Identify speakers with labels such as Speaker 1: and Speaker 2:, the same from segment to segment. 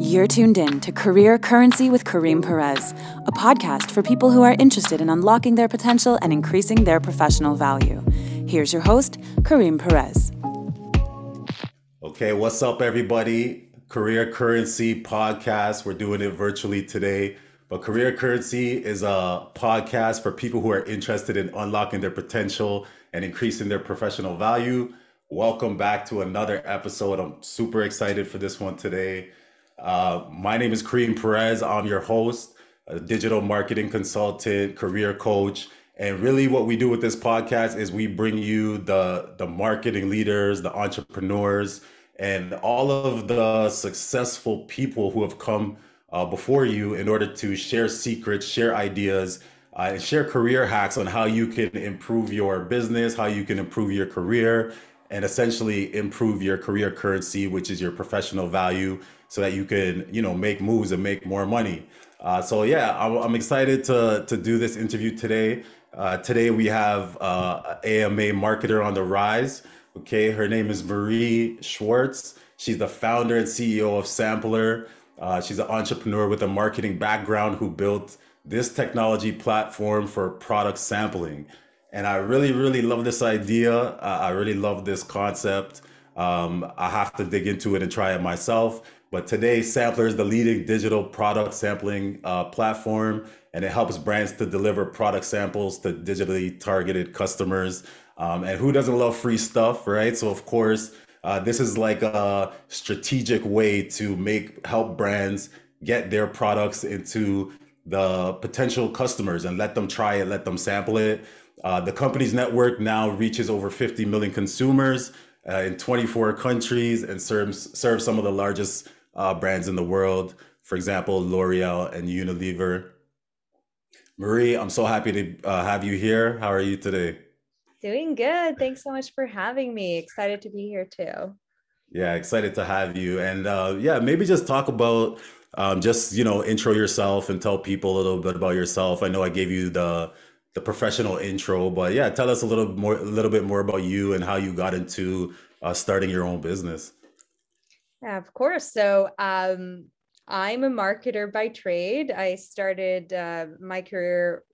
Speaker 1: You're tuned in to Career Currency with Kareem Perez, a podcast for people who are interested in unlocking their potential and increasing their professional value. Here's your host, Kareem Perez.
Speaker 2: Okay, what's up, everybody? Career Currency podcast. We're doing it virtually today. But Career Currency is a podcast for people who are interested in unlocking their potential and increasing their professional value. Welcome back to another episode. I'm super excited for this one today. Uh, my name is Kareem Perez. I'm your host, a digital marketing consultant, career coach. And really, what we do with this podcast is we bring you the, the marketing leaders, the entrepreneurs, and all of the successful people who have come uh, before you in order to share secrets, share ideas, uh, and share career hacks on how you can improve your business, how you can improve your career, and essentially improve your career currency, which is your professional value, so that you can, you know, make moves and make more money. Uh, so yeah, I'm, I'm, excited to to do this interview today. Uh, today we have uh, AMA marketer on the rise. Okay, her name is Marie Schwartz. She's the founder and CEO of Sampler. Uh, she's an entrepreneur with a marketing background who built this technology platform for product sampling. And I really, really love this idea. Uh, I really love this concept. Um, I have to dig into it and try it myself. But today, Sampler is the leading digital product sampling uh, platform, and it helps brands to deliver product samples to digitally targeted customers. Um, and who doesn't love free stuff, right? So, of course, uh, this is like a strategic way to make help brands get their products into the potential customers and let them try it, let them sample it. Uh, the company's network now reaches over 50 million consumers uh, in 24 countries and serves serves some of the largest uh, brands in the world. For example, L'Oreal and Unilever. Marie, I'm so happy to uh, have you here. How are you today?
Speaker 3: Doing good. Thanks so much for having me. Excited to be here too.
Speaker 2: Yeah, excited to have you. And uh, yeah, maybe just talk about um, just you know intro yourself and tell people a little bit about yourself. I know I gave you the the professional intro, but yeah, tell us a little more, a little bit more about you and how you got into uh, starting your own business.
Speaker 3: Yeah, of course. So um, I'm a marketer by trade. I started uh, my career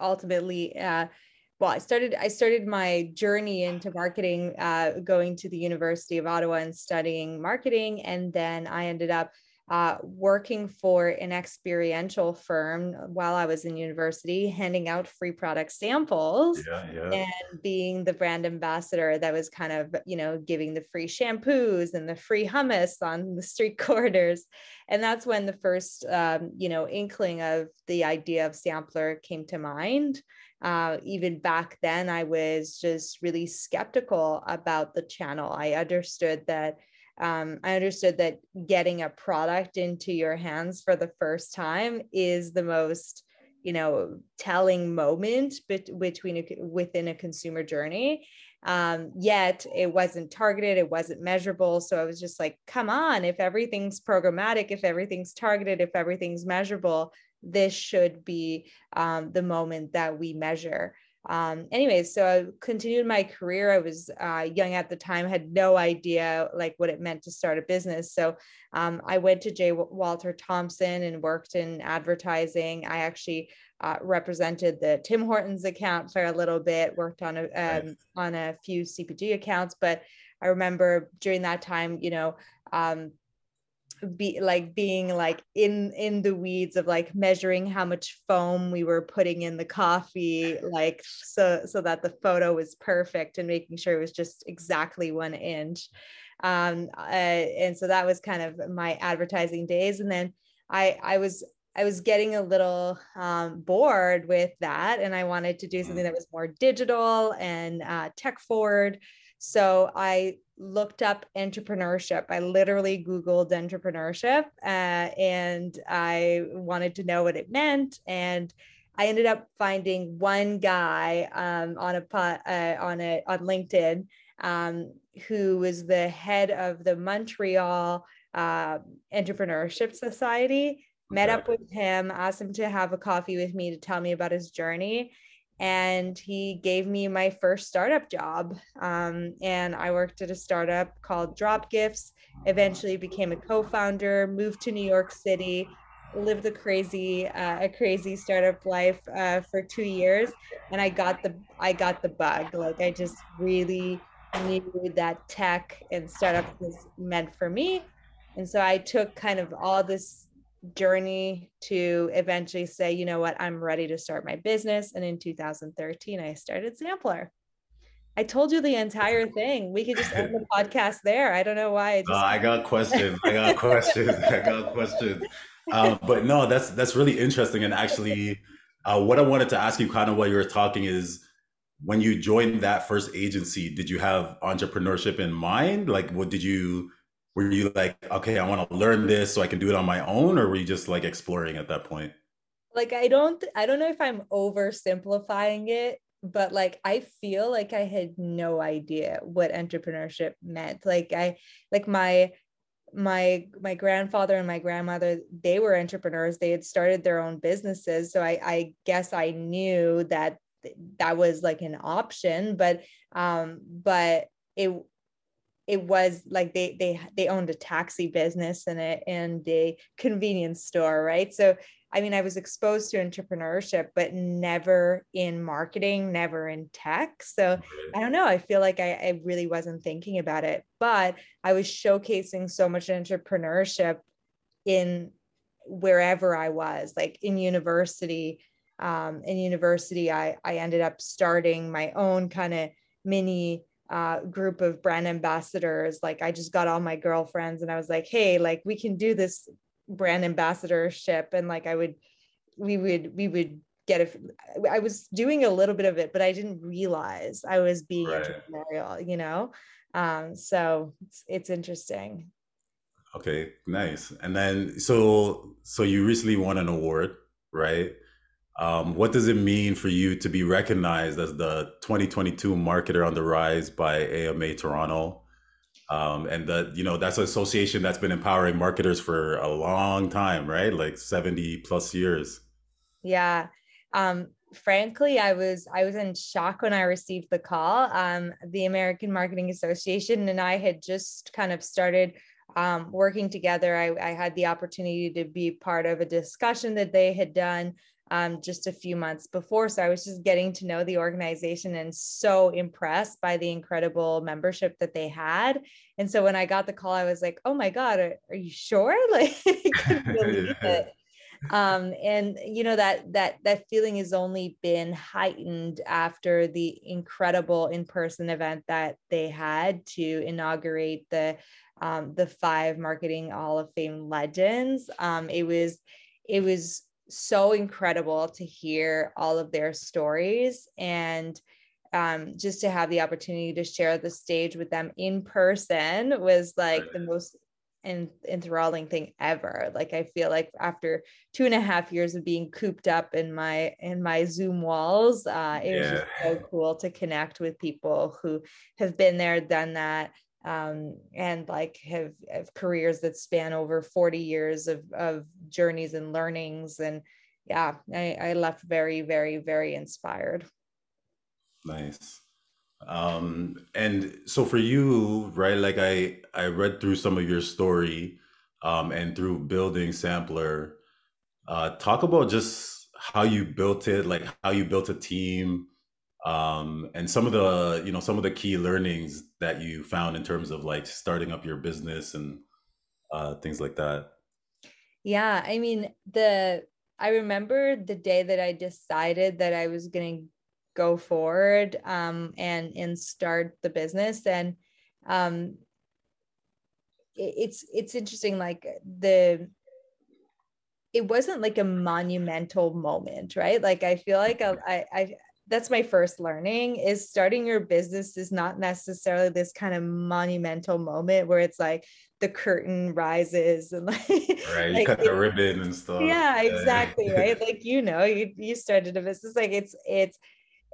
Speaker 3: ultimately uh, well i started i started my journey into marketing uh, going to the university of ottawa and studying marketing and then i ended up uh, working for an experiential firm while I was in university, handing out free product samples yeah, yeah. and being the brand ambassador that was kind of, you know, giving the free shampoos and the free hummus on the street corners. And that's when the first, um, you know, inkling of the idea of sampler came to mind. Uh, even back then, I was just really skeptical about the channel. I understood that um, I understood that getting a product into your hands for the first time is the most, you know, telling moment bet- between a, within a consumer journey. Um, yet it wasn't targeted, it wasn't measurable. So I was just like, come on, if everything's programmatic, if everything's targeted, if everything's measurable, this should be um, the moment that we measure um, anyways, so I continued my career. I was uh, young at the time, had no idea like what it meant to start a business. So um, I went to J. Walter Thompson and worked in advertising. I actually uh, represented the Tim Hortons account for a little bit, worked on a um, on a few CPG accounts. But I remember during that time, you know, um, be like being like in in the weeds of like measuring how much foam we were putting in the coffee like so so that the photo was perfect and making sure it was just exactly one inch. Um uh, and so that was kind of my advertising days. And then i i was I was getting a little um, bored with that, and I wanted to do something that was more digital and uh, tech forward. So I looked up entrepreneurship. I literally Googled entrepreneurship uh, and I wanted to know what it meant. And I ended up finding one guy um, on a uh, on a on LinkedIn um, who was the head of the Montreal uh, Entrepreneurship Society. Met up with him, asked him to have a coffee with me to tell me about his journey and he gave me my first startup job. Um, and I worked at a startup called Drop Gifts. Eventually, became a co-founder. Moved to New York City. Lived a crazy, uh, a crazy startup life uh, for two years, and I got the I got the bug. Like I just really knew that tech and startup was meant for me, and so I took kind of all this journey to eventually say, you know what, I'm ready to start my business. And in 2013, I started Sampler. I told you the entire thing. We could just end the podcast there. I don't know why.
Speaker 2: I, just- uh, I got questions. I got questions. I got questions. Uh, but no, that's that's really interesting. And actually, uh, what I wanted to ask you, kind of while you were talking, is when you joined that first agency, did you have entrepreneurship in mind? Like, what did you were you like okay i want to learn this so i can do it on my own or were you just like exploring at that point?
Speaker 3: Like i don't i don't know if i'm oversimplifying it but like i feel like i had no idea what entrepreneurship meant. Like i like my my my grandfather and my grandmother they were entrepreneurs. They had started their own businesses. So i i guess i knew that that was like an option but um but it it was like they they they owned a taxi business and a and a convenience store right? So i mean i was exposed to entrepreneurship but never in marketing never in tech. So i don't know. I feel like i, I really wasn't thinking about it but i was showcasing so much entrepreneurship in wherever i was like in university. Um, in university i i ended up starting my own kind of mini uh, group of brand ambassadors. Like I just got all my girlfriends and I was like, hey, like we can do this brand ambassadorship. And like I would, we would, we would get it. I was doing a little bit of it, but I didn't realize I was being right. entrepreneurial, you know? Um, so it's, it's interesting.
Speaker 2: Okay, nice. And then, so, so you recently won an award, right? Um, what does it mean for you to be recognized as the 2022 marketer on the rise by AMA Toronto? Um, and that you know that's an association that's been empowering marketers for a long time, right? Like 70 plus years.
Speaker 3: Yeah. Um, frankly, I was I was in shock when I received the call. Um, the American Marketing Association and I had just kind of started um, working together. I, I, had the opportunity to be part of a discussion that they had done um, just a few months before. So I was just getting to know the organization and so impressed by the incredible membership that they had. And so when I got the call, I was like, oh my God, are, are you sure? Like, I believe it. Um, and you know that that that feeling has only been heightened after the incredible in-person event that they had to inaugurate the um, the five marketing Hall of Fame legends. Um, it was it was so incredible to hear all of their stories and um, just to have the opportunity to share the stage with them in person was like the most en- enthralling thing ever like i feel like after two and a half years of being cooped up in my in my zoom walls uh, it yeah. was just so cool to connect with people who have been there done that um, and like have, have careers that span over 40 years of, of journeys and learnings. And yeah I, I left very very very inspired.
Speaker 2: Nice. Um and so for you right like i i read through some of your story um and through building sampler uh talk about just how you built it like how you built a team um, and some of the you know some of the key learnings that you found in terms of like starting up your business and uh, things like that?
Speaker 3: Yeah i mean the i remember the day that i decided that i was going to go forward um, and and start the business and um, it, it's it's interesting like the it wasn't like a monumental moment right? Like i feel like I, I that's my first learning is starting your business is not necessarily this kind of monumental moment where it's like the curtain rises and like
Speaker 2: right you like, cut the ribbon and stuff.
Speaker 3: Yeah. exactly right? Like you know you you started a business like it's it's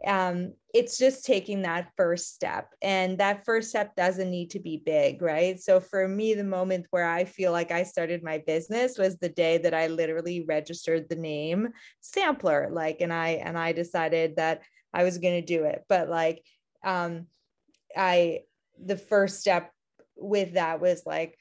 Speaker 3: um, it's just taking that first step. And that first step doesn't need to be big, right? So for me, the moment where I feel like I started my business was the day that I literally registered the name sampler. Like, and I and I decided that I was going to do it. But like, um, I, the first step with that was like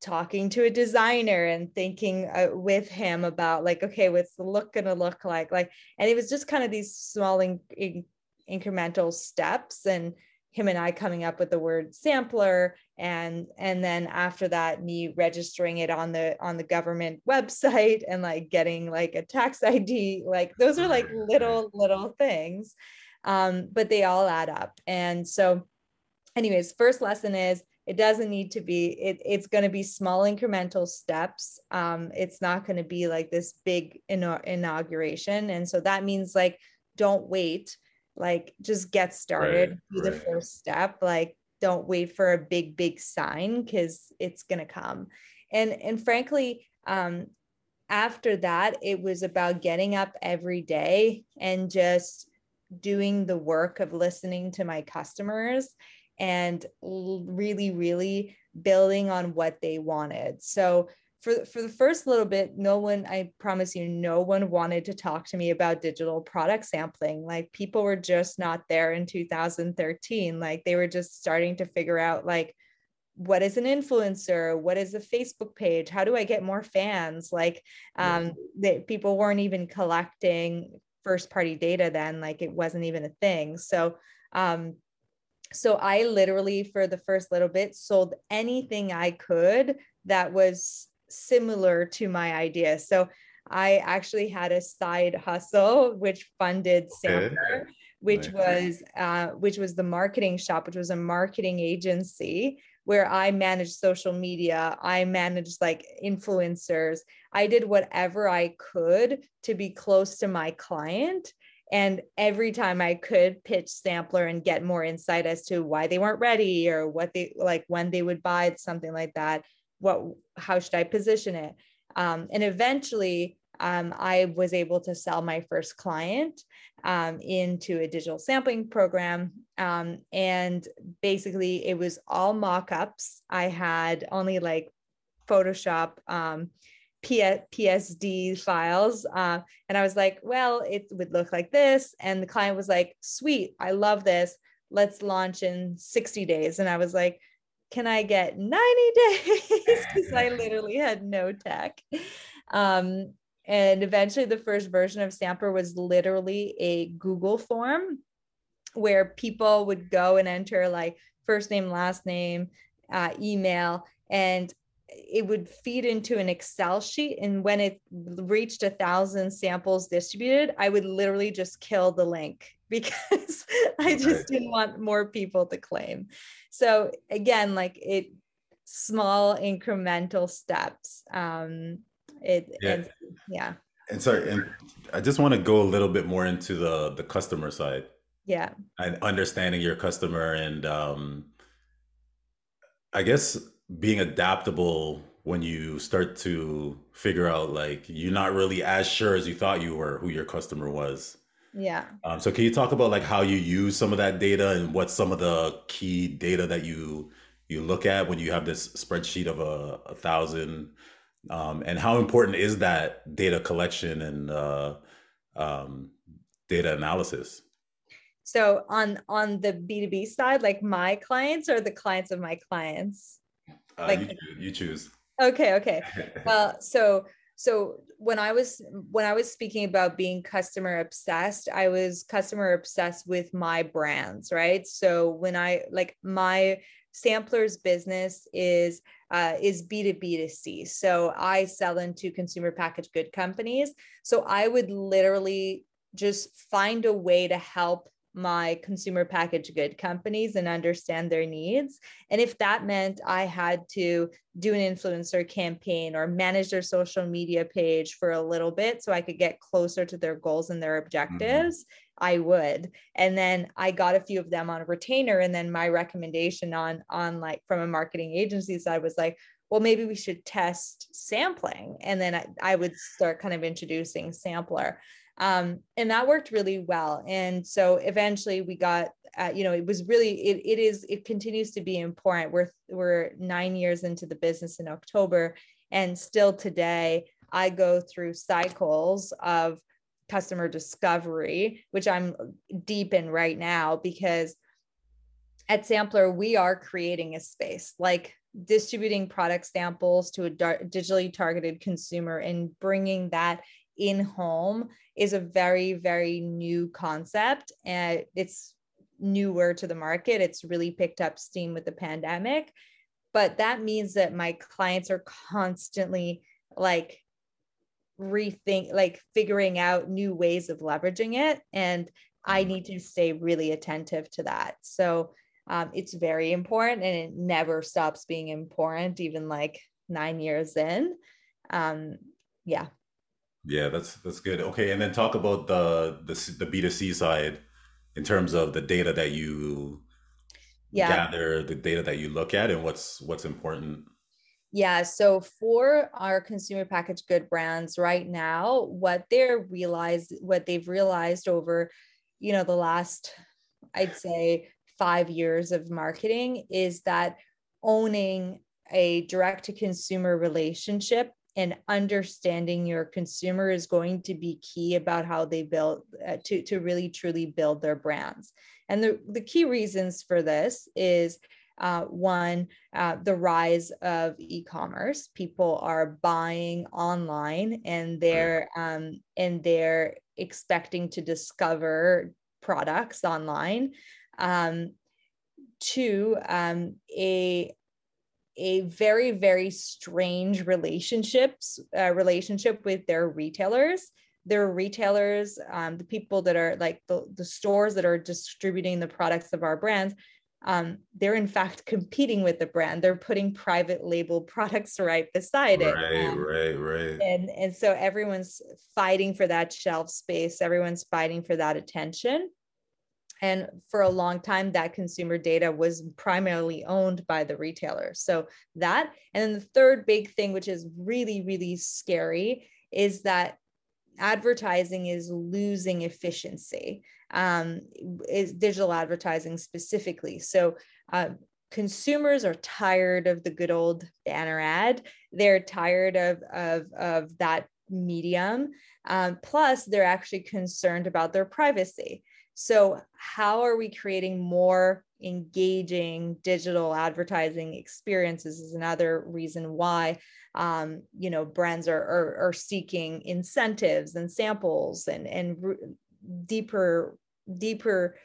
Speaker 3: talking to a designer and thinking uh, with him about like, okay, what's the look going to look like? Like, and it was just kind of these small in, in, incremental steps and him and I coming up with the word sampler and and then after that me registering it on the on the government website and like getting like a tax ID like those are like little little things. Um but they all add up. And so anyways first lesson is it doesn't need to be it, it's going to be small incremental steps. Um it's not going to be like this big inauguration. And so that means like don't wait. Like just get started right, do right. the first step. Like don't wait for a big big sign because it's going to come. And and frankly um after that it was about getting up every day and just doing the work of listening to my customers and really really building on what they wanted. So for for the first little bit no one i promise you no one wanted to talk to me about digital product sampling. Like people were just not there in 2013 like they were just starting to figure out like what is an influencer? What is a facebook page? How do i get more fans? Like um that people weren't even collecting first party data then. Like it wasn't even a thing. So um so i literally for the first little bit sold anything i could that was similar to my idea. So I actually had a side hustle which funded Sampler, okay. which was uh, which was the marketing shop, which was a marketing agency where I managed social media. I managed like influencers. I did whatever I could to be close to my client. And every time I could pitch Sampler and get more insight as to why they weren't ready or what they like when they would buy something like that, what how should i position it? Um, and eventually um, i was able to sell my first client um, into a digital sampling program. Um, and basically it was all mock-ups. I had only like photoshop um, P- PSD files. Uh, and I was like, well, it would look like this. And the client was like, sweet, I love this. Let's launch in 60 days. And I was like, can I get 90 days? Because I literally had no tech. Um, and eventually, the first version of Sampler was literally a Google form where people would go and enter like first name, last name, uh, email, and it would feed into an Excel sheet. And when it reached a thousand samples distributed, I would literally just kill the link because I just didn't want more people to claim. So again, like it small incremental steps. Um it yeah. And, yeah.
Speaker 2: And sorry, and I just want to go a little bit more into the the customer side.
Speaker 3: Yeah.
Speaker 2: And understanding your customer and um I guess being adaptable when you start to figure out like you're not really as sure as you thought you were who your customer was
Speaker 3: yeah.
Speaker 2: Um, so can you talk about like how you use some of that data and what some of the key data that you you look at when you have this spreadsheet of a, a thousand, um, and how important is that data collection and uh, um, data analysis?
Speaker 3: So on on the B two B side, like my clients or the clients of my clients,
Speaker 2: uh, like you, you choose.
Speaker 3: Okay, okay. Well, so so when i was when i was speaking about being customer obsessed i was customer obsessed with my brands right so when i like my samplers business is uh, is b2b to c so i sell into consumer packaged good companies so i would literally just find a way to help my consumer packaged good companies and understand their needs. And if that meant I had to do an influencer campaign or manage their social media page for a little bit so I could get closer to their goals and their mm-hmm. objectives, mm-hmm. I would. And then I got a few of them on a retainer. And then my recommendation on on like from a marketing agency side was like, well, maybe we should test sampling. And then I, I would start kind of introducing sampler. Um, and that worked really well. And so eventually we got, uh, you know, it was really, it, it is, it continues to be important. We're, we're nine years into the business in October. And still today, I go through cycles of customer discovery, which I'm deep in right now because at Sampler, we are creating a space like distributing product samples to a digitally targeted consumer and bringing that in home is a very, very new concept. And it's newer to the market. It's really picked up steam with the pandemic. But that means that my clients are constantly like rethink, like figuring out new ways of leveraging it. And I mm-hmm. need to stay really attentive to that. So um, it's very important and it never stops being important, even like nine years in. Um, yeah.
Speaker 2: Yeah, that's that's good. Okay, and then talk about the the the B two C side in terms of the data that you yeah. gather, the data that you look at, and what's what's important.
Speaker 3: Yeah. So for our consumer packaged good brands right now, what they're realized, what they've realized over, you know, the last, I'd say five years of marketing is that owning a direct to consumer relationship and understanding your consumer is going to be key about how they build uh, to, to really truly build their brands and the, the key reasons for this is uh, one, uh, the rise of e-commerce. People are buying online, and they're um, and they're expecting to discover products online. Um, two, um, a a very very strange relationships uh, relationship with their retailers. Their retailers um, the people that are like the, the stores that are distributing the products of our brands um, they're in fact competing with the brand. They're putting private label products right beside it.
Speaker 2: Right um, right right.
Speaker 3: and and so everyone's fighting for that shelf space. Everyone's fighting for that attention and for a long time, that consumer data was primarily owned by the retailer. So that, and then the third big thing, which is really, really scary, is that advertising is losing efficiency, um, is digital advertising specifically. So uh, consumers are tired of the good old banner ad. They're tired of, of, of that medium. Um, plus, they're actually concerned about their privacy. So, how are we creating more engaging digital advertising experiences? Is another reason why um, you know brands are, are, are seeking incentives and samples and and deeper deeper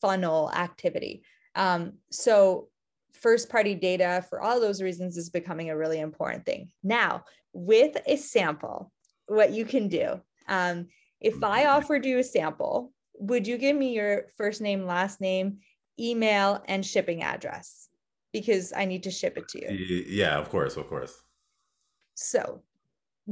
Speaker 3: funnel activity. Um, so, first party data for all those reasons is becoming a really important thing. Now, with a sample, what you can do. Um, if I mm-hmm. offered you a sample would you give me your first name, last name, email, and shipping address? Because I need to ship it to you.
Speaker 2: Yeah, of course, of course.
Speaker 3: So,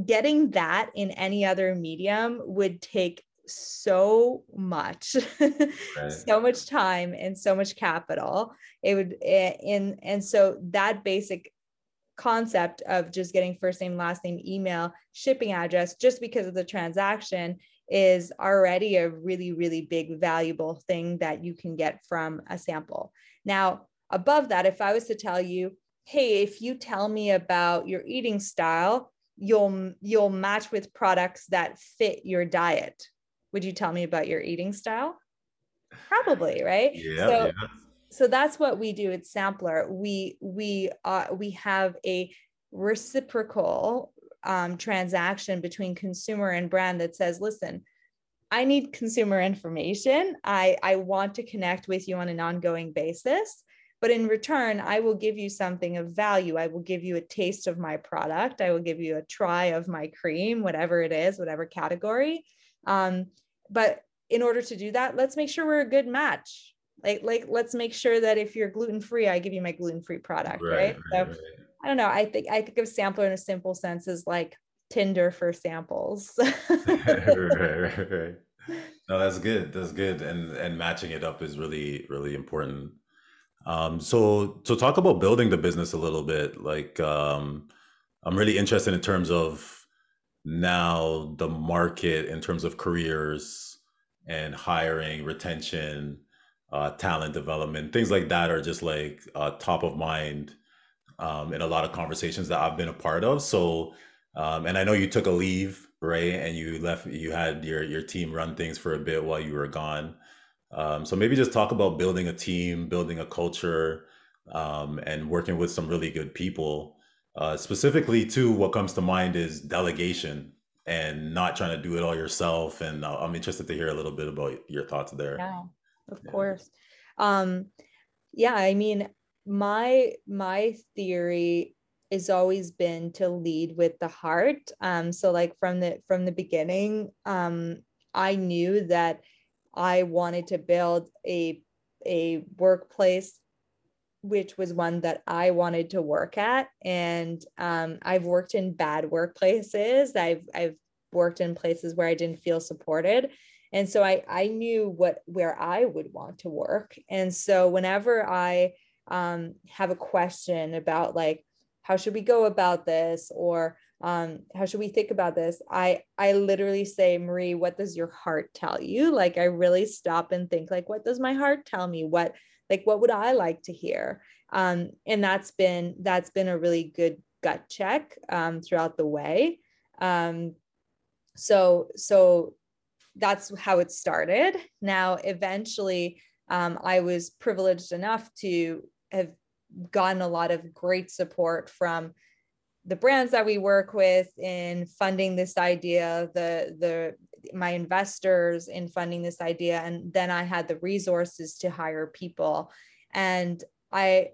Speaker 3: getting that in any other medium would take so much right. so much time and so much capital it would eh, in and so that basic concept of just getting first name last name email shipping address just because of the transaction is already a really, really big, valuable thing that you can get from a sample. Now, above that, if I was to tell you, hey, if you tell me about your eating style, you'll you'll match with products that fit your diet. Would you tell me about your eating style? Probably, right?
Speaker 2: Yeah. So, yeah.
Speaker 3: so that's what we do at Sampler. We we uh, we have a reciprocal um, transaction between consumer and brand that says, listen, I need consumer information. I, I want to connect with you on an ongoing basis. But in return, I will give you something of value. I will give you a taste of my product. I will give you a try of my cream, whatever it is, whatever category. Um, but in order to do that, let's make sure we're a good match. Like, like let's make sure that if you're gluten free, I give you my gluten free product, right? right? right so right I don't know. I think I think of sampler in a simple sense as like Tinder for samples. right,
Speaker 2: right, right. No, that's good. That's good. And and matching it up is really, really important. Um, so so talk about building the business a little bit. Like um, I'm really interested in terms of now the market in terms of careers and hiring, retention, uh, talent development, things like that are just like uh, top of mind um, in a lot of conversations that I've been a part of. So, um, and I know you took a leave right? And you left, you had your your team run things for a bit while you were gone. Um, so maybe just talk about building a team, building a culture, um, and working with some really good people. Uh, specifically, too, what comes to mind is delegation and not trying to do it all yourself. And I'm interested to hear a little bit about your thoughts there.
Speaker 3: Yeah, of yeah. course. Um, yeah, I mean, my my theory has always been to lead with the heart. Um, so like from the from the beginning, um, I knew that I wanted to build a a workplace which was one that I wanted to work at. And um, I've worked in bad workplaces. I've I've worked in places where I didn't feel supported. And so I I knew what where I would want to work. And so whenever I um, have a question about like how should we go about this? Or um, how should we think about this? I i literally say marie what does your heart tell you? Like i really stop and think like what does my heart tell me? What like what would i like to hear? Um, and that's been that's been a really good gut check um, throughout the way. Um, so so that's how it started. Now eventually um, i was privileged enough to have gotten a lot of great support from the brands that we work with in funding this idea the the my investors in funding this idea and then i had the resources to hire people. And i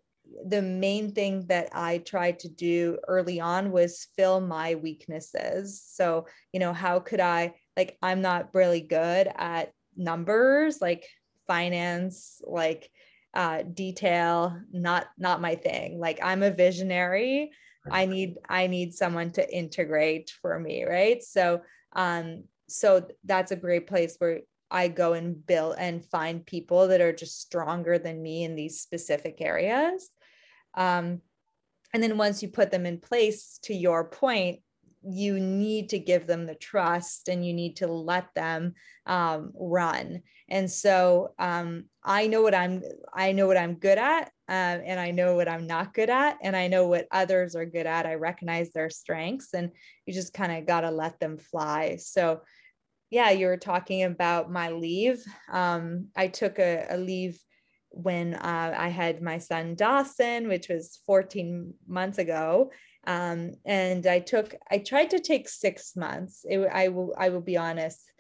Speaker 3: the main thing that i tried to do early on was fill my weaknesses. So you know how could i like i'm not really good at numbers like finance like uh, detail not not my thing. Like i'm a visionary. I need i need someone to integrate for me right? So um so that's a great place where i go and build and find people that are just stronger than me in these specific areas. Um and then once you put them in place to your point you need to give them the trust and you need to let them um, run. And so um, i know what i'm i know what i'm good at um, and i know what i'm not good at and i know what others are good at. I recognize their strengths and you just kind of got to let them fly. So yeah you were talking about my leave. Um, i took a, a leave when uh, i had my son dawson which was 14 months ago um, and I took I tried to take six months. It, I will I will be honest,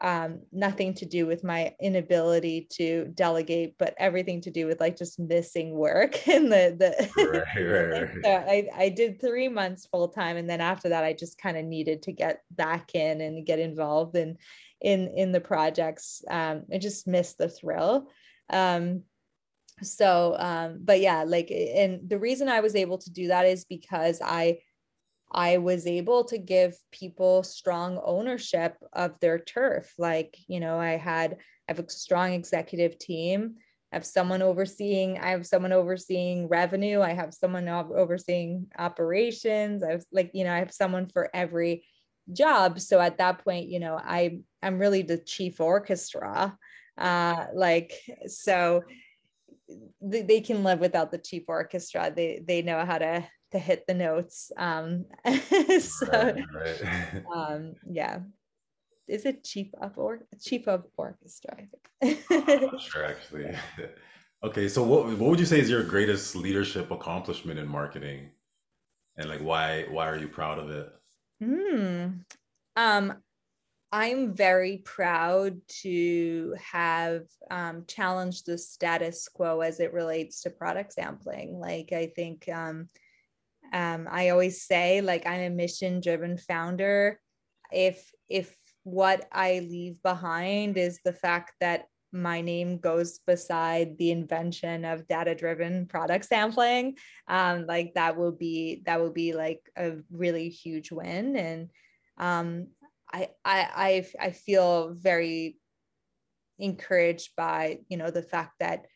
Speaker 3: um, nothing to do with my inability to delegate, but everything to do with like just missing work and the the. Right, right, so I I did three months full time, and then after that, I just kind of needed to get back in and get involved in in in the projects. Um, I just missed the thrill. Um, so um but yeah like and the reason i was able to do that is because i i was able to give people strong ownership of their turf. Like you know i had i have a strong executive team. I have someone overseeing i have someone overseeing revenue. I have someone overseeing operations. I have like you know i have someone for every job. So at that point you know i i'm really the chief orchestra. Uh like so they can live without the cheap orchestra. They they know how to to hit the notes. Um, so right, right. um, yeah, is it cheap of or chief of orchestra? I
Speaker 2: think. sure, actually. okay, so what what would you say is your greatest leadership accomplishment in marketing, and like why why are you proud of it?
Speaker 3: Hmm. Um, I'm very proud to have um, challenged the status quo as it relates to product sampling. Like, I think um, um, I always say, like, I'm a mission driven founder. If, if what I leave behind is the fact that my name goes beside the invention of data driven product sampling um, like that will be that will be like a really huge win and um, I, I I feel very encouraged by you know the fact that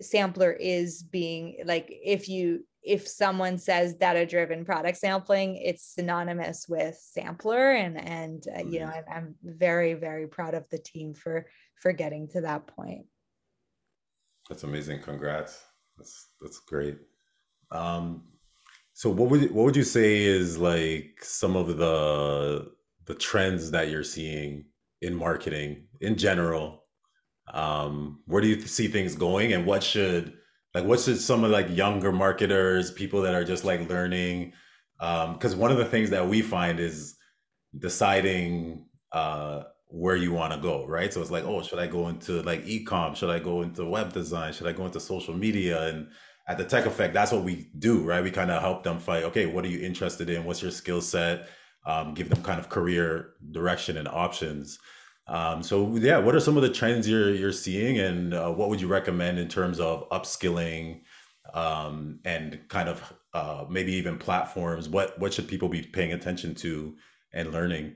Speaker 3: sampler is being like if you if someone says data driven product sampling it's synonymous with sampler and and uh, you know mm-hmm. I'm, I'm very very proud of the team for for getting to that point.
Speaker 2: That's amazing. Congrats. That's that's great. Um so what would what would you say is like some of the the trends that you're seeing in marketing in general. Um, where do you see things going, and what should like what should some of like younger marketers, people that are just like learning? Because um, one of the things that we find is deciding uh, where you want to go, right? So it's like, oh, should I go into like ecom? Should I go into web design? Should I go into social media? And at the Tech Effect, that's what we do, right? We kind of help them fight. Okay, what are you interested in? What's your skill set? Um, give them kind of career direction and options. Um, so yeah, what are some of the trends you're you're seeing, and uh, what would you recommend in terms of upskilling um, and kind of uh, maybe even platforms? What what should people be paying attention to and learning?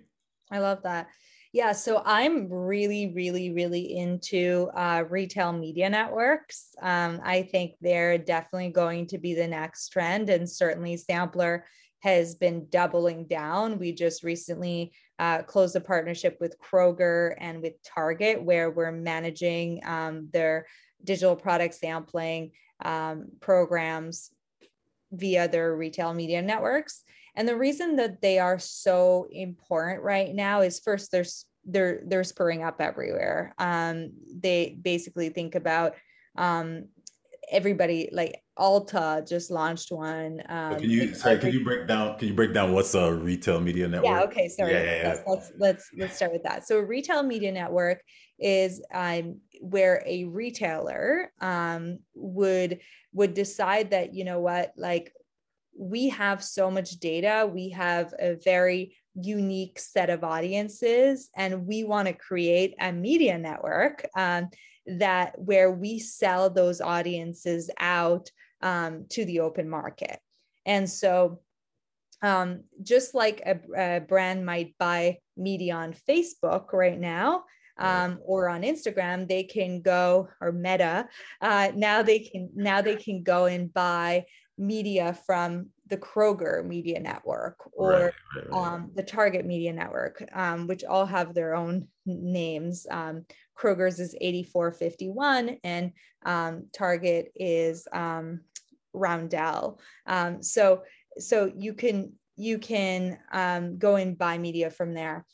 Speaker 3: I love that. Yeah, so I'm really, really, really into uh, retail media networks. Um, I think they're definitely going to be the next trend, and certainly Sampler has been doubling down. We just recently uh, closed a partnership with Kroger and with Target, where we're managing um, their digital product sampling um, programs via their retail media networks. And the reason that they are so important right now is first, there's they're they're spurring up everywhere. Um, they basically think about um, everybody like Ulta just launched one. Um,
Speaker 2: can you sorry? Can you break down? Can you break down what's a retail media network?
Speaker 3: Yeah. Okay. Sorry. Yeah, yeah, yeah. Let's, let's let's start with that. So a retail media network is um, where a retailer um, would would decide that you know what like we have so much data we have a very unique set of audiences and we want to create a media network um, that where we sell those audiences out um, to the open market and so um, just like a, a, brand might buy media on facebook right now um, or on instagram they can go or meta uh, now they can now they can go and buy media from the Kroger Media Network or right, right, right. Um, the Target Media Network, um, which all have their own names. Um, Kroger's is 8451 and um, Target is um, Roundel. Um, so, so you can you can go and buy media from there.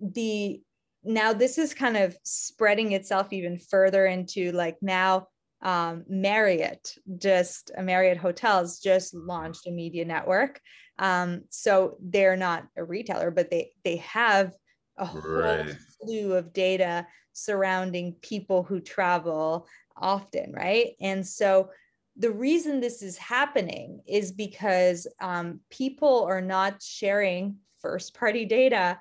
Speaker 3: the now this is kind of spreading itself even further into like now um, Marriott just uh, Marriott Hotels just launched a media network. Um, so they're not a retailer, but they they have a whole right. slew of data surrounding people who travel often, right? And so the reason this is happening is because um, people are not sharing first party data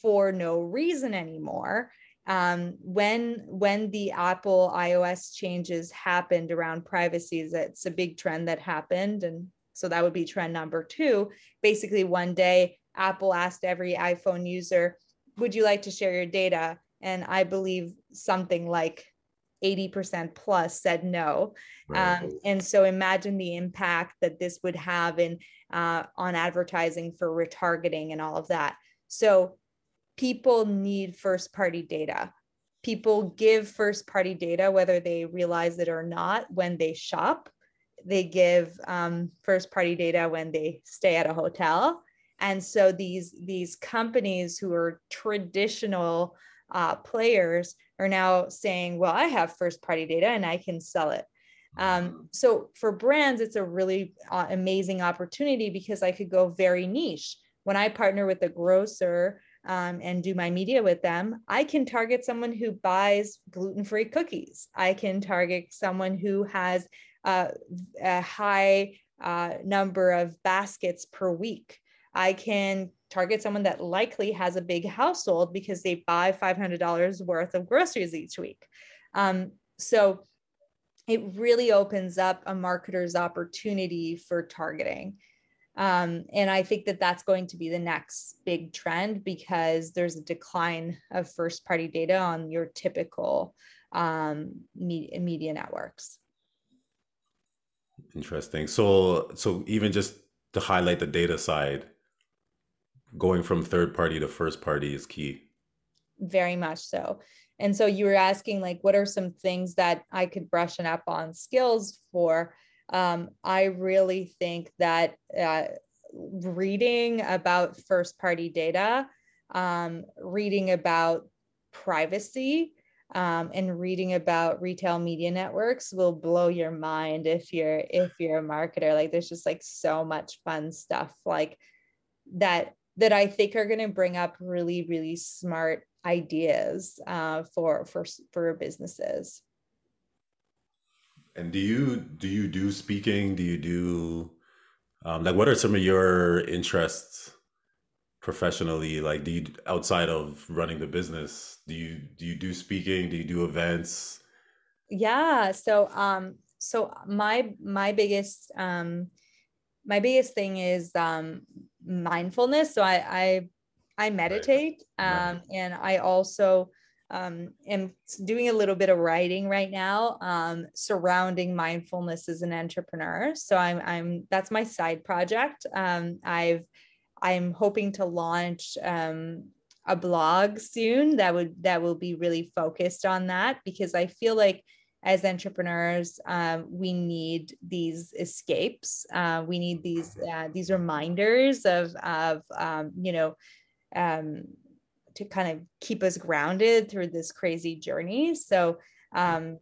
Speaker 3: for no reason anymore um, when when the Apple iOS changes happened around privacy, that's a big trend that happened, and so that would be trend number two. Basically, one day Apple asked every iPhone user, "Would you like to share your data?" And I believe something like 80% plus said no. Right. Um, and so imagine the impact that this would have in uh, on advertising for retargeting and all of that. So people need first party data. People give first party data, whether they realize it or not, when they shop. They give um, first party data when they stay at a hotel. And so these, these companies who are traditional uh, players are now saying, well, I have first party data and I can sell it. Um, so for brands, it's a really uh, amazing opportunity because I could go very niche. When I partner with a grocer um, and do my media with them, I can target someone who buys gluten free cookies. I can target someone who has uh, a high uh, number of baskets per week. I can target someone that likely has a big household because they buy $500 worth of groceries each week. Um, so it really opens up a marketer's opportunity for targeting. Um, and I think that that's going to be the next big trend because there's a decline of first party data on your typical um, media, media networks.
Speaker 2: Interesting. So, so even just to highlight the data side, going from third party to first party is key.
Speaker 3: Very much so. And so you were asking, like, what are some things that I could brush up on skills for? um, I really think that uh, reading about first party data, um, reading about privacy, um, and reading about retail media networks will blow your mind if you're if you're a marketer. Like there's just like so much fun stuff like that that I think are going to bring up really really smart ideas uh, for for for businesses.
Speaker 2: And do you do you do speaking? Do you do um, like what are some of your interests professionally? Like, do you outside of running the business? Do you do you do speaking? Do you do events?
Speaker 3: Yeah. So um so my my biggest um my biggest thing is um mindfulness. So I I I meditate um and I also um, am doing a little bit of writing right now um, surrounding mindfulness as an entrepreneur. So I'm, I'm that's my side project. Um, I've I'm hoping to launch um, a blog soon that would that will be really focused on that because I feel like as entrepreneurs um, we need these escapes. Uh, we need these uh, these reminders of of um, you know um, to kind of keep us grounded through this crazy journey. So, um,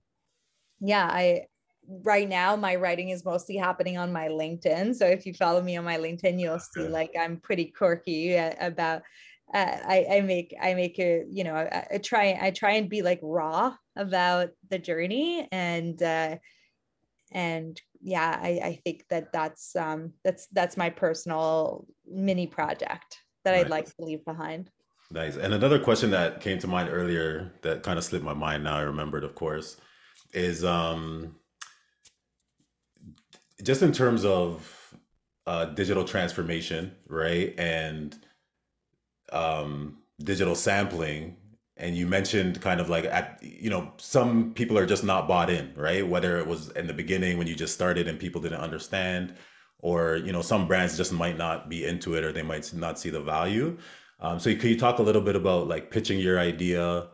Speaker 3: yeah, I right now my writing is mostly happening on my LinkedIn. So if you follow me on my LinkedIn, you'll see like I'm pretty quirky uh, about. Uh, I, I make I make a you know I, I, try I try and be like raw about the journey and uh, and yeah I, I think that that's um that's that's my personal mini project that right. I'd like to leave behind.
Speaker 2: Nice. And another question that came to mind earlier that kind of slipped my mind now, I remembered, of course, is um, just in terms of uh, digital transformation, right? And um, digital sampling. And you mentioned kind of like at you know some people are just not bought in, right? Whether it was in the beginning when you just started and people didn't understand, or you know some brands just might not be into it or they might not see the value. Um, so can you talk a little bit about like pitching your idea,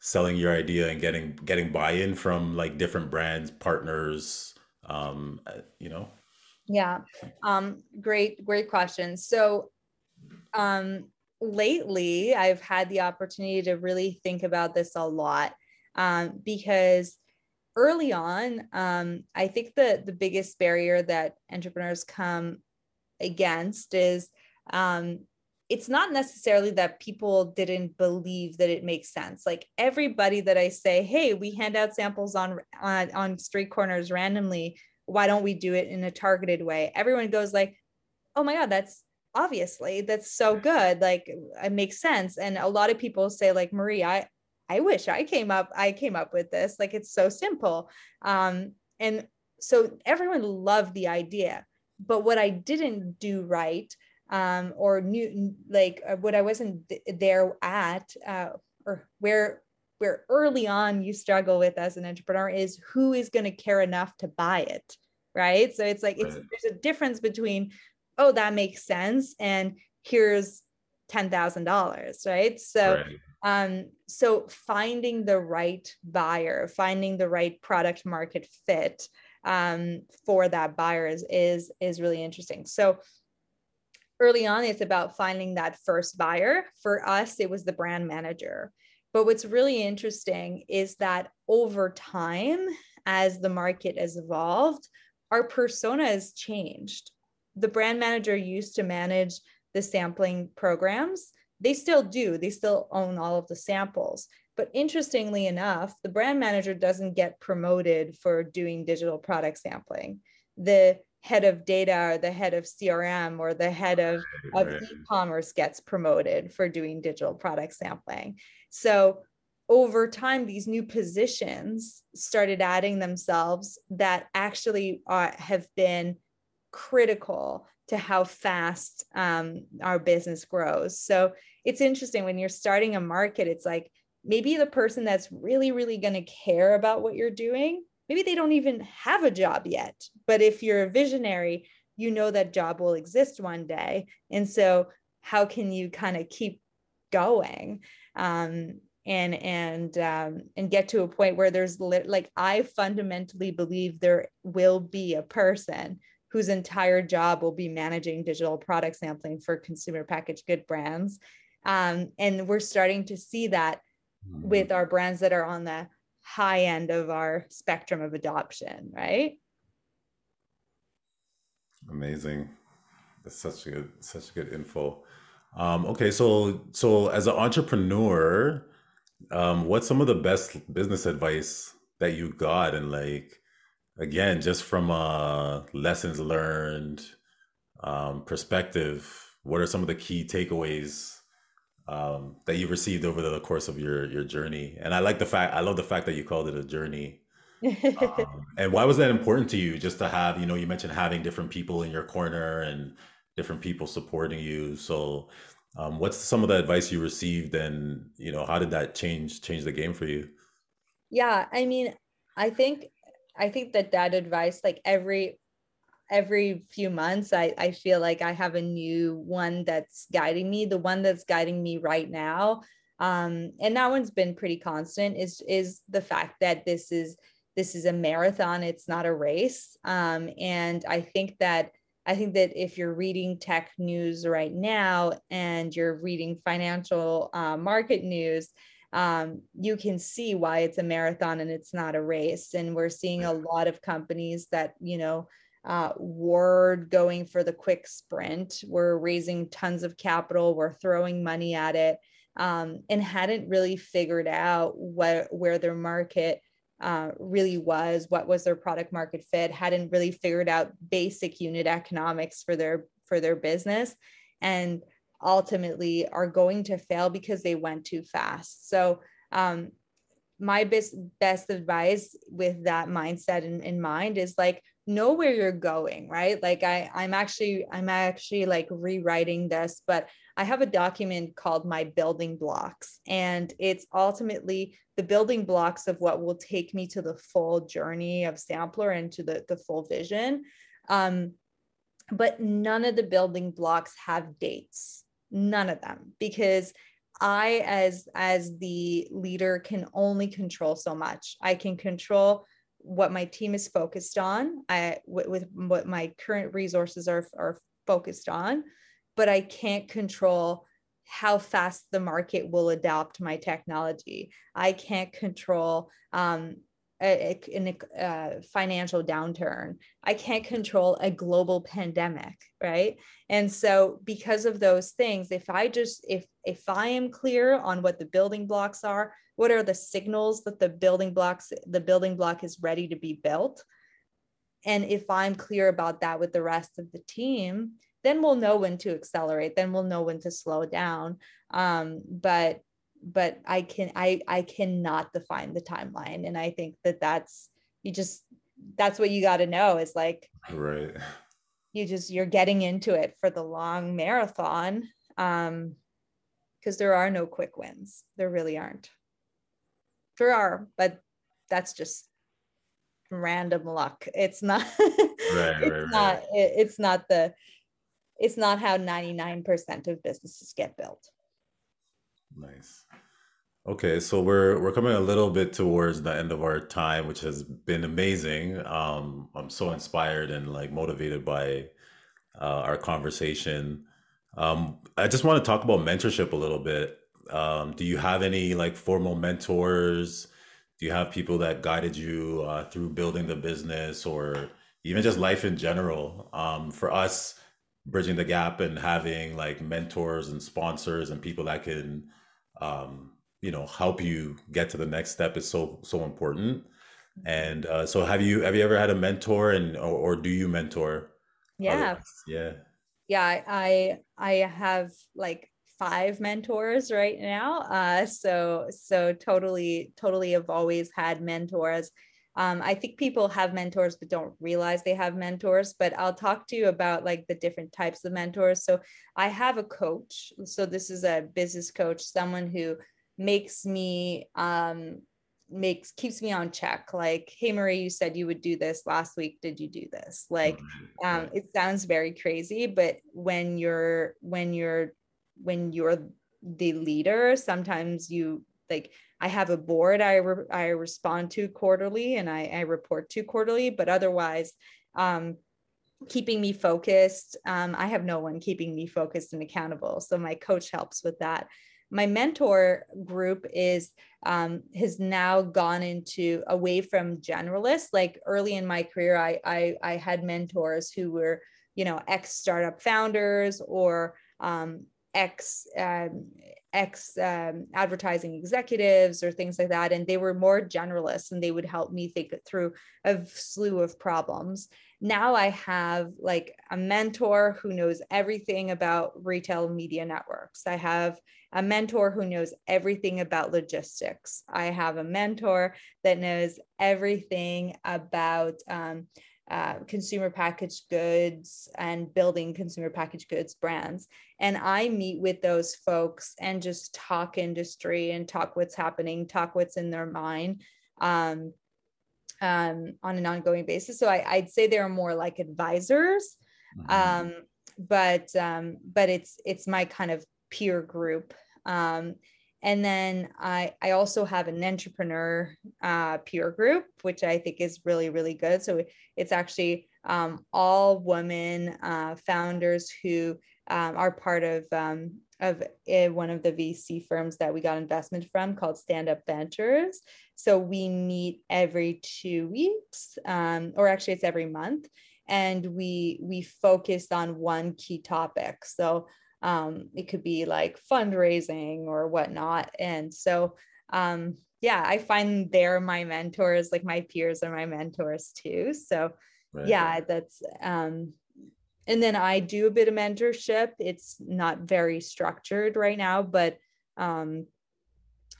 Speaker 2: selling your idea, and getting getting buy-in from like different brands, partners, um, you know?
Speaker 3: Yeah, um, great, great question. So um, lately, I've had the opportunity to really think about this a lot um, because early on, um, I think the the biggest barrier that entrepreneurs come against is um, it's not necessarily that people didn't believe that it makes sense. Like everybody that i say hey we hand out samples on on, on street corners randomly. Why don't we do it in a targeted way? Everyone goes like oh my god that's obviously that's so good like it makes sense and a lot of people say like marie i i wish i came up i came up with this like it's so simple um and so everyone loved the idea but what i didn't do right um, or new like uh, what I wasn't th- there at uh, or where where early on you struggle with as an entrepreneur is who is going to care enough to buy it right so it's like right. it's there's a difference between oh that makes sense and here's $10,000 right so right. um so finding the right buyer finding the right product market fit um for that buyer is is, is really interesting so early on, it's about finding that first buyer. For us, it was the brand manager. But what's really interesting is that over time, as the market has evolved, our persona has changed. The brand manager used to manage the sampling programs. They still do, they still own all of the samples. But interestingly enough, the brand manager doesn't get promoted for doing digital product sampling. The head of data or the head of crm or the head of, of e-commerce gets promoted for doing digital product sampling so over time these new positions started adding themselves that actually are, have been critical to how fast um, our business grows. So it's interesting when you're starting a market it's like maybe the person that's really really going to care about what you're doing maybe they don't even have a job yet. But if you're a visionary you know that job will exist one day. And so how can you kind of keep going um, and and um, and get to a point where there's like i fundamentally believe there will be a person whose entire job will be managing digital product sampling for consumer packaged good brands. Um, and we're starting to see that mm-hmm. with our brands that are on the high end of our spectrum of adoption, right?
Speaker 2: Amazing. That's such a good, such a good info. Um, okay, so so as an entrepreneur, um, what's some of the best business advice that you got, and like again, just from a lessons learned um, perspective, what are some of the key takeaways um, that you've received over the course of your your journey? And I like the fact I love the fact that you called it a journey. um, and why was that important to you? Just to have, you know, you mentioned having different people in your corner and different people supporting you. So, um, what's some of the advice you received, and you know, how did that change change the game for you?
Speaker 3: Yeah, I mean, I think I think that that advice, like every every few months, I I feel like I have a new one that's guiding me. The one that's guiding me right now, um, and that one's been pretty constant. Is is the fact that this is this is a marathon. It's not a race, um, and I think that I think that if you're reading tech news right now and you're reading financial uh, market news, um, you can see why it's a marathon and it's not a race. And we're seeing a lot of companies that, you know, uh, were going for the quick sprint. We're raising tons of capital. We're throwing money at it, um, and hadn't really figured out what where their market uh, really was, what was their product market fit, hadn't really figured out basic unit economics for their for their business, and ultimately are going to fail because they went too fast. So um, my best best advice with that mindset in, in mind is like know where you're going right? Like i i'm actually i'm actually like rewriting this but i have a document called my building blocks and it's ultimately the building blocks of what will take me to the full journey of sampler and to the, the full vision. Um, but none of the building blocks have dates none of them because i as as the leader can only control so much. I can control what my team is focused on I, with, with what my current resources are, are focused on but i can't control how fast the market will adopt my technology. I can't control um, a, a, a, financial downturn. I can't control a global pandemic, right? And so because of those things, if I just if if I am clear on what the building blocks are, what are the signals that the building blocks the building block is ready to be built, and if I'm clear about that with the rest of the team, then we'll know when to accelerate. Then we'll know when to slow down. Um, but but i can i i cannot define the timeline. And i think that that's you just that's what you got to know is like
Speaker 2: right.
Speaker 3: you just you're getting into it for the long marathon um because there are no quick wins. There really aren't. There are but that's just random luck. It's not right, it's right, not right. It, it's not the it's not how 99% of businesses get built
Speaker 2: Nice. Okay, so we're we're coming a little bit towards the end of our time, which has been amazing. Um, I'm so inspired and like motivated by uh, our conversation. Um, I just want to talk about mentorship a little bit. Um, do you have any like formal mentors? Do you have people that guided you uh, through building the business or even just life in general? Um, for us, bridging the gap and having like mentors and sponsors and people that can um, you know help you get to the next step is so so important. And uh, so have you have you ever had a mentor and or, or do you mentor
Speaker 3: yeah.
Speaker 2: others? yeah.
Speaker 3: Yeah i i have like five mentors right now. Uh so so totally totally have always had mentors um, I think people have mentors but don't realize they have mentors. But I'll talk to you about like the different types of mentors. So I have a coach. So this is a business coach, someone who makes me um, makes keeps me on check like hey marie you said you would do this last week did you do this like um it sounds very crazy but when you're when you're when you're the leader sometimes you like I have a board I, re- I respond to quarterly and I, I report to quarterly, but otherwise, um, keeping me focused. Um, I have no one keeping me focused and accountable. So my coach helps with that. My mentor group is um, has now gone into away from generalists. Like early in my career, I I, I had mentors who were you know ex startup founders or um, ex um, ex um, advertising executives or things like that and they were more generalists and they would help me think through a slew of problems. Now i have like a mentor who knows everything about retail media networks. I have a mentor who knows everything about logistics. I have a mentor that knows everything about um, uh, consumer packaged goods and building consumer packaged goods brands. And I meet with those folks and just talk industry and talk what's happening, talk what's in their mind um, um, on an ongoing basis. So I, would say they're more like advisors, mm-hmm. um, but um, but it's it's my kind of peer group. Um, and then I, I also have an entrepreneur uh, peer group, which I think is really, really good. So it's actually um, all women uh, founders who um, are part of, um, of uh, one of the VC firms that we got investment from called Stand Up Ventures. So we meet every two weeks, um, or actually it's every month, and we we focus on one key topic. So um, it could be like fundraising or whatnot. And so um, yeah i find they're my mentors like my peers are my mentors too. So right. yeah that's um, and then i do a bit of mentorship. It's not very structured right now but um,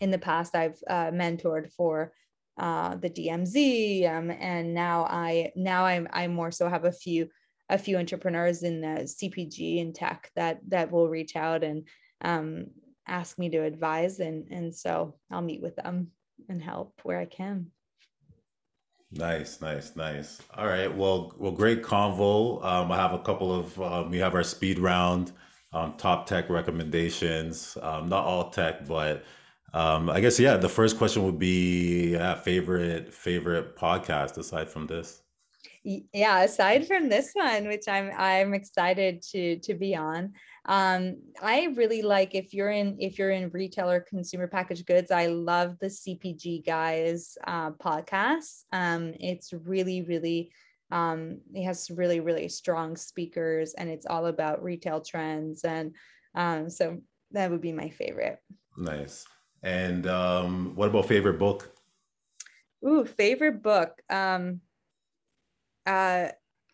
Speaker 3: in the past i've uh, mentored for uh, the DMZ, um, and now I now I'm I more so have a few a few entrepreneurs in the CPG and tech that that will reach out and um, ask me to advise, and and so I'll meet with them and help where I can.
Speaker 2: Nice, nice, nice. All right. Well, well, great convo. Um, I have a couple of um, we have our speed round, um, top tech recommendations. Um, not all tech, but um, I guess yeah. The first question would be yeah, favorite favorite podcast aside from this
Speaker 3: yeah aside from this one which i'm i'm excited to to be on um i really like if you're in if you're in retail or consumer packaged goods i love the cpg guys uh, podcast. Um it's really really um it has really really strong speakers and it's all about retail trends and um so that would be my favorite.
Speaker 2: Nice. And um what about favorite book?
Speaker 3: Ooh, favorite book. Um, uh,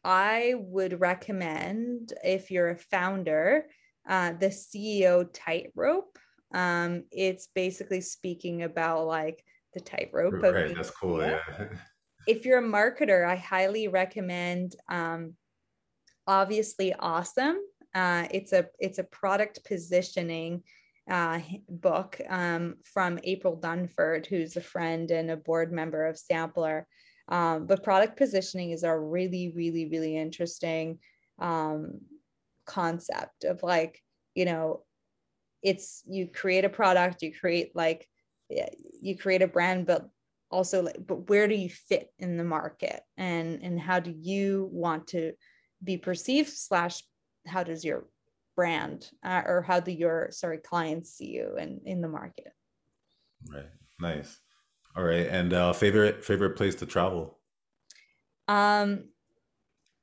Speaker 3: I would recommend if you're a founder, uh, the CEO tightrope. Um, it's basically speaking about like the tightrope.
Speaker 2: Right, that's cool. Yeah.
Speaker 3: if you're a marketer, I highly recommend. Um, obviously, awesome. Uh, it's a it's a product positioning uh, book um, from April Dunford, who's a friend and a board member of Sampler. Um, but product positioning is a really, really, really interesting um, concept of like, you know, it's you create a product, you create like, you create a brand, but also like, but where do you fit in the market? And and how do you want to be perceived slash how does your brand uh, or how do your sorry clients see you in in the market?
Speaker 2: Right. Nice all right, and uh, favorite favorite place to travel?
Speaker 3: Um,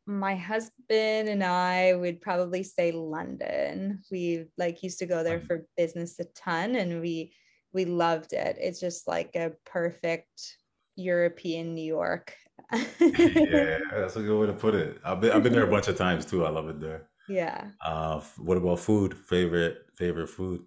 Speaker 3: my husband and I would probably say London. We like used to go there for business a ton, and we we loved it. It's just like a perfect European New York.
Speaker 2: yeah, that's a good way to put it. I've been I've been there a bunch of times too. I love it there.
Speaker 3: Yeah.
Speaker 2: Uh, what about food? Favorite favorite food?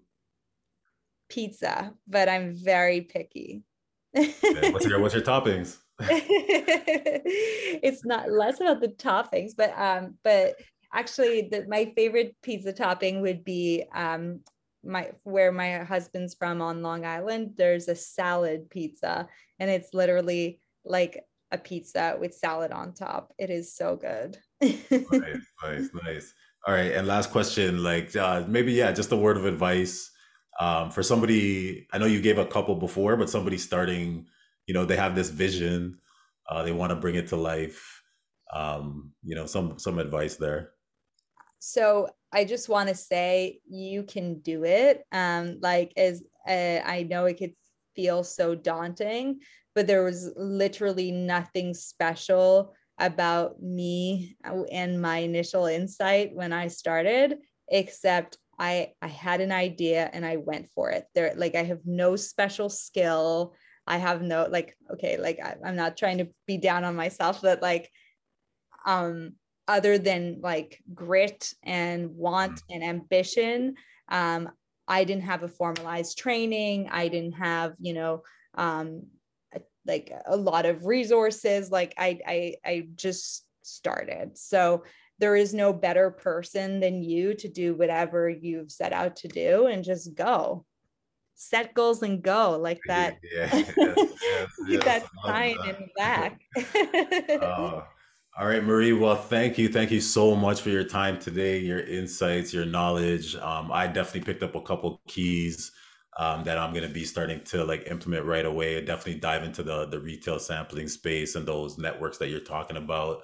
Speaker 3: Pizza, but I'm very picky
Speaker 2: what's your what's your toppings?
Speaker 3: it's not less about the toppings, but um, but actually, the, my favorite pizza topping would be um, my where my husband's from on Long Island. There's a salad pizza, and it's literally like a pizza with salad on top. It is so good.
Speaker 2: nice, nice, nice. All right, and last question, like uh, maybe yeah, just a word of advice um, for somebody i know you gave a couple before but somebody starting you know they have this vision uh, they want to bring it to life um, you know, some some advice there.
Speaker 3: So I just want to say you can do it. Um, like as uh, I know it could feel so daunting, but there was literally nothing special about me and my initial insight when I started, except I I had an idea and I went for it. There, like I have no special skill. I have no like okay, like I, I'm not trying to be down on myself, but like um other than like grit and want mm. and ambition um i didn't have a formalized training i didn't have you know um like a lot of resources like i i i just started so there is no better person than you to do whatever you've set out to do and just go set goals and go like that yeah, yes, yes, yes. that sign that. in the back
Speaker 2: uh, all right marie well thank you thank you so much for your time today your insights your knowledge um, i definitely picked up a couple keys um, that I'm going to be starting to like implement right away. Definitely dive into the the retail sampling space and those networks that you're talking about.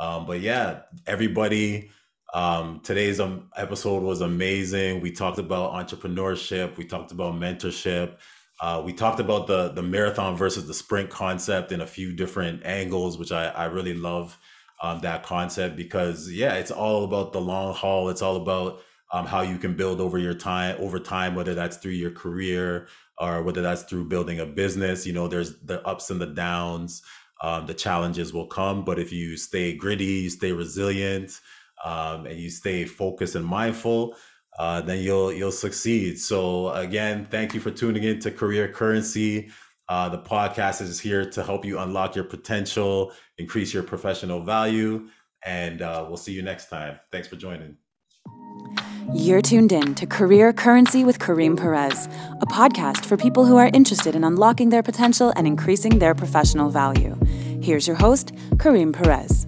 Speaker 2: Um, but yeah, everybody. Um, today's um, episode was amazing. We talked about entrepreneurship. We talked about mentorship. Uh, we talked about the the marathon versus the sprint concept in a few different angles, which I, I really love um, that concept because yeah, it's all about the long haul. It's all about um, how you can build over your time over time whether that's through your career or whether that's through building a business you know there's the ups and the downs um, the challenges will come but if you stay gritty you stay resilient um, and you stay focused and mindful uh, then you'll you'll succeed. So again thank you for tuning in to career currency. Uh, the podcast is here to help you unlock your potential increase your professional value and uh, we'll see you next time. Thanks for joining
Speaker 1: you're tuned in to Career Currency with Kareem Perez, a podcast for people who are interested in unlocking their potential and increasing their professional value. Here's your host, Kareem Perez.